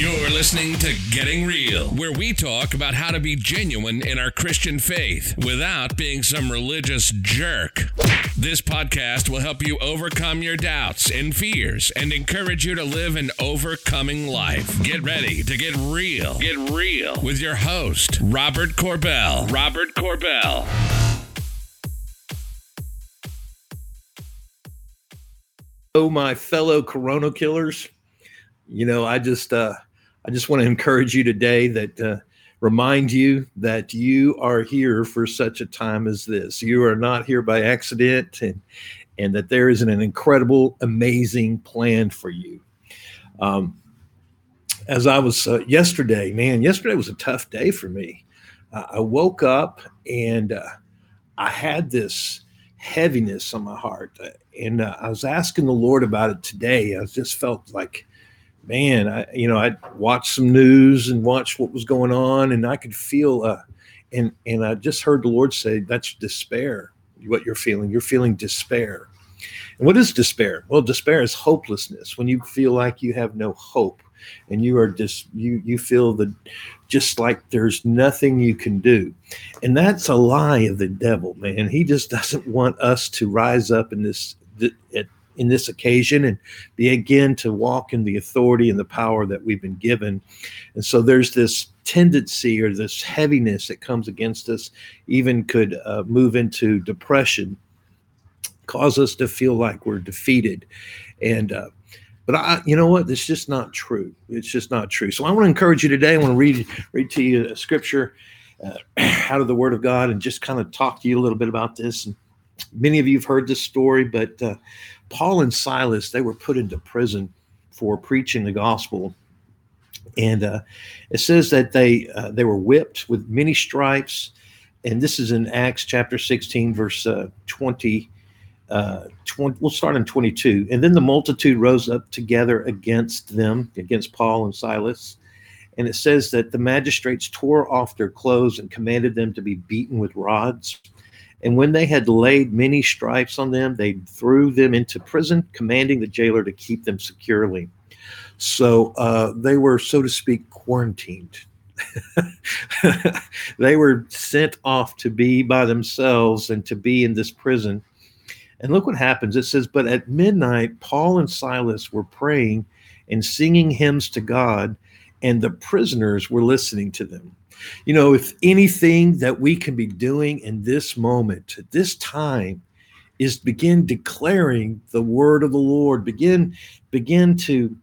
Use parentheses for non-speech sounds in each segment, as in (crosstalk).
You're listening to Getting Real, where we talk about how to be genuine in our Christian faith without being some religious jerk. This podcast will help you overcome your doubts and fears and encourage you to live an overcoming life. Get ready to get real. Get real with your host, Robert Corbell. Robert Corbell. Oh, my fellow Corona killers. You know, I just uh, I just want to encourage you today that uh, remind you that you are here for such a time as this. You are not here by accident, and and that there is an, an incredible, amazing plan for you. Um, as I was uh, yesterday, man, yesterday was a tough day for me. Uh, I woke up and uh, I had this heaviness on my heart, uh, and uh, I was asking the Lord about it today. I just felt like man, I you know I'd watch some news and watch what was going on, and I could feel uh, and and I just heard the Lord say that's despair. What you're feeling, you're feeling despair. And what is despair? Well, despair is hopelessness. When you feel like you have no hope, and you are just you you feel the just like there's nothing you can do and that's a lie of the devil man he just doesn't want us to rise up in this at in this occasion and begin to walk in the authority and the power that we've been given. And so there's this tendency or this heaviness that comes against us, even could uh, move into depression, cause us to feel like we're defeated. And, uh, but I, you know what? It's just not true. It's just not true. So I want to encourage you today. I want to read read to you a scripture uh, (clears throat) out of the Word of God and just kind of talk to you a little bit about this. And many of you have heard this story, but uh, Paul and Silas, they were put into prison for preaching the gospel. And uh, it says that they uh, they were whipped with many stripes, and this is in Acts chapter 16, verse uh, 20, uh, 20. We'll start in 22. And then the multitude rose up together against them, against Paul and Silas. And it says that the magistrates tore off their clothes and commanded them to be beaten with rods. And when they had laid many stripes on them, they threw them into prison, commanding the jailer to keep them securely. So uh, they were, so to speak, quarantined. (laughs) they were sent off to be by themselves and to be in this prison. And look what happens. It says, But at midnight, Paul and Silas were praying and singing hymns to God, and the prisoners were listening to them. You know, if anything that we can be doing in this moment, at this time, is begin declaring the word of the Lord, begin, begin to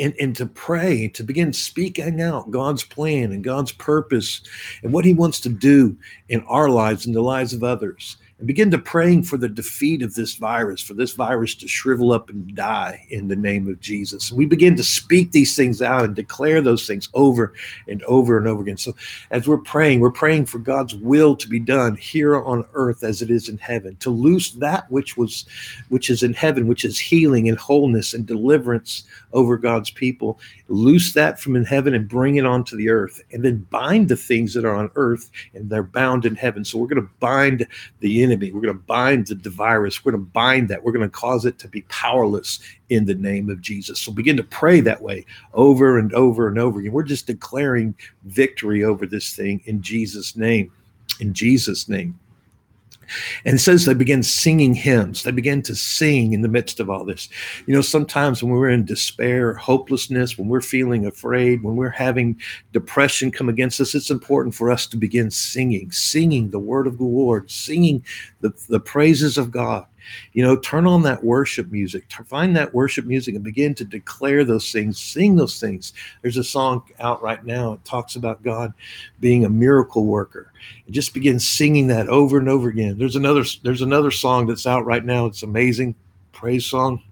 and, and to pray, to begin speaking out God's plan and God's purpose and what He wants to do in our lives and the lives of others and begin to praying for the defeat of this virus, for this virus to shrivel up and die in the name of Jesus. And we begin to speak these things out and declare those things over and over and over again. So as we're praying, we're praying for God's will to be done here on earth as it is in heaven, to loose that which was which is in heaven, which is healing and wholeness and deliverance over God's people. Loose that from in heaven and bring it onto the earth, and then bind the things that are on earth and they're bound in heaven. So we're going to bind the enemy. We're going to bind the virus. We're going to bind that. We're going to cause it to be powerless in the name of Jesus. So begin to pray that way over and over and over again. We're just declaring victory over this thing in Jesus' name. In Jesus' name. And it says they began singing hymns. They began to sing in the midst of all this. You know, sometimes when we're in despair, hopelessness, when we're feeling afraid, when we're having depression come against us, it's important for us to begin singing, singing the word of the Lord, singing the, the praises of God. You know, turn on that worship music, find that worship music and begin to declare those things, sing those things. There's a song out right now. It talks about God being a miracle worker. And just begin singing that over and over again. There's another there's another song that's out right now. It's amazing praise song.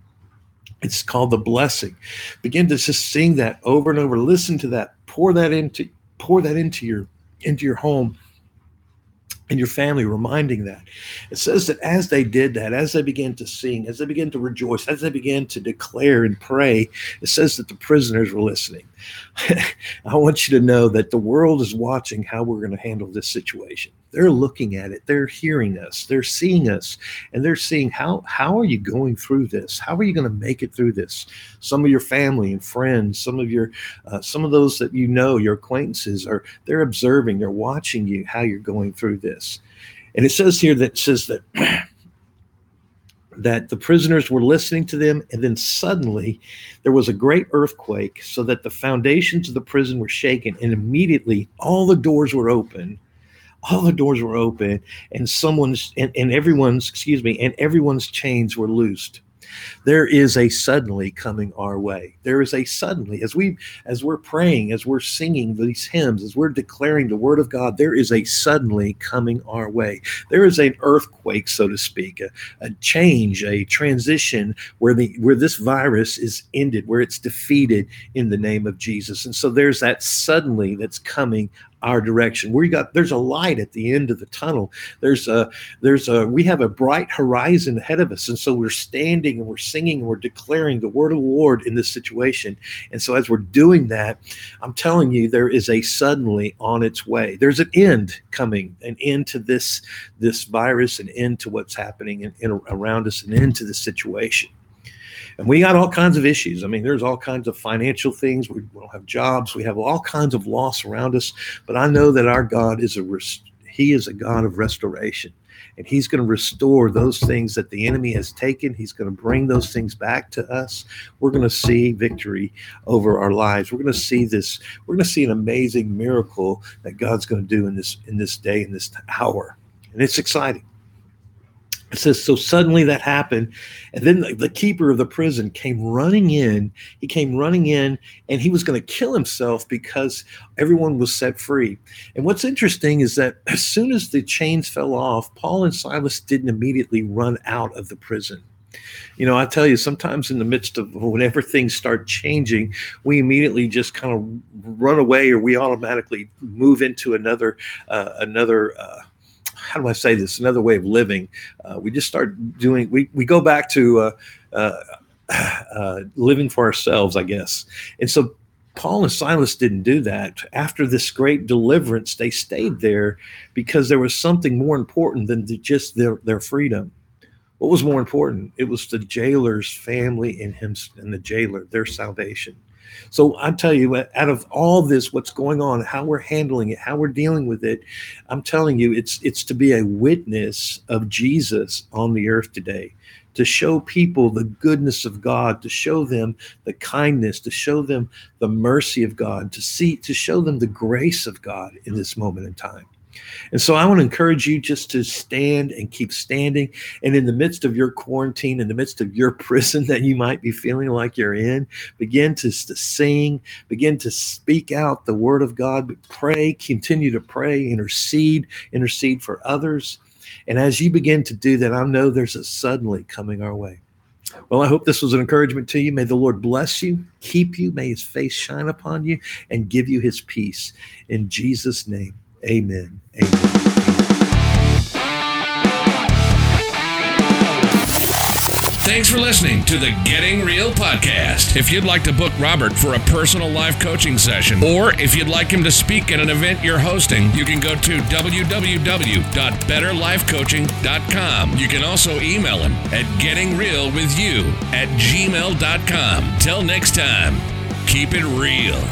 It's called The Blessing. Begin to just sing that over and over. Listen to that. Pour that into pour that into your into your home and your family reminding that. It says that as they did that, as they began to sing, as they began to rejoice, as they began to declare and pray, it says that the prisoners were listening. (laughs) I want you to know that the world is watching how we're going to handle this situation. They're looking at it, they're hearing us, they're seeing us, and they're seeing how how are you going through this? How are you going to make it through this? Some of your family and friends, some of your uh, some of those that you know, your acquaintances are they're observing, they're watching you how you're going through this. And it says here that says that (clears throat) that the prisoners were listening to them, and then suddenly there was a great earthquake, so that the foundations of the prison were shaken, and immediately all the doors were open. All the doors were open, and someone's and, and everyone's excuse me, and everyone's chains were loosed. There is a suddenly coming our way. There is a suddenly as we as we're praying, as we're singing these hymns, as we're declaring the word of God, there is a suddenly coming our way. There is an earthquake, so to speak, a, a change, a transition where the where this virus is ended, where it's defeated in the name of Jesus. And so there's that suddenly that's coming our direction. We got there's a light at the end of the tunnel. There's a there's a we have a bright horizon ahead of us, and so we're standing and we're singing and we're declaring the word of the Lord in this situation. And so as we're doing that, I'm telling you, there is a suddenly on its way. There's an end coming, an end to this this virus, an end to what's happening in, in around us, an end to the situation and we got all kinds of issues. I mean, there's all kinds of financial things. We don't have jobs. We have all kinds of loss around us. But I know that our God is a He is a God of restoration, and He's going to restore those things that the enemy has taken. He's going to bring those things back to us. We're going to see victory over our lives. We're going to see this. We're going to see an amazing miracle that God's going to do in this in this day in this hour, and it's exciting. It says, so suddenly that happened. And then the, the, keeper of the prison came running in. He came running in and he was going to kill himself because everyone was set free. And what's interesting is that as soon as the chains fell off, Paul and Silas didn't immediately run out of the prison. You know, I tell you, sometimes in the midst of whenever things start changing, we immediately just kind of run away or we automatically move into another, uh, another, uh, how do I say this? Another way of living. Uh, we just start doing. We we go back to uh, uh, (sighs) uh, living for ourselves, I guess. And so Paul and Silas didn't do that. After this great deliverance, they stayed there because there was something more important than just their their freedom. What was more important? It was the jailer's family and him and the jailer, their salvation. So I tell you, uh, out of all this, what's going on, how we're handling it, how we're dealing with it, I'm telling you, it's it's to be a witness of Jesus on the earth today to show people the goodness of God, to show them the kindness, to show them the mercy of God, to see, to show them the grace of God in this moment in time. And so I want to encourage you just to stand and keep standing. And in the midst of your quarantine, in the midst of your (laughs) prison that you might be feeling like you're in, begin to, to sing, begin to speak out the word of God, pray, continue to pray, intercede, intercede for others. And as you begin to do that, I know there's a suddenly coming our way. Well, I hope this was an encouragement to you. May the Lord bless you, keep you, may his face shine upon you, and give you his peace. In Jesus' name. Amen. Amen. Thanks for listening to the Getting Real podcast. If you'd like to book Robert for a personal life coaching session, or if you'd like him to speak at an event you're hosting, you can go to www.betterlifecoaching.com. You can also email him at gettingrealwithyou at gmail.com. Till next time, keep it real.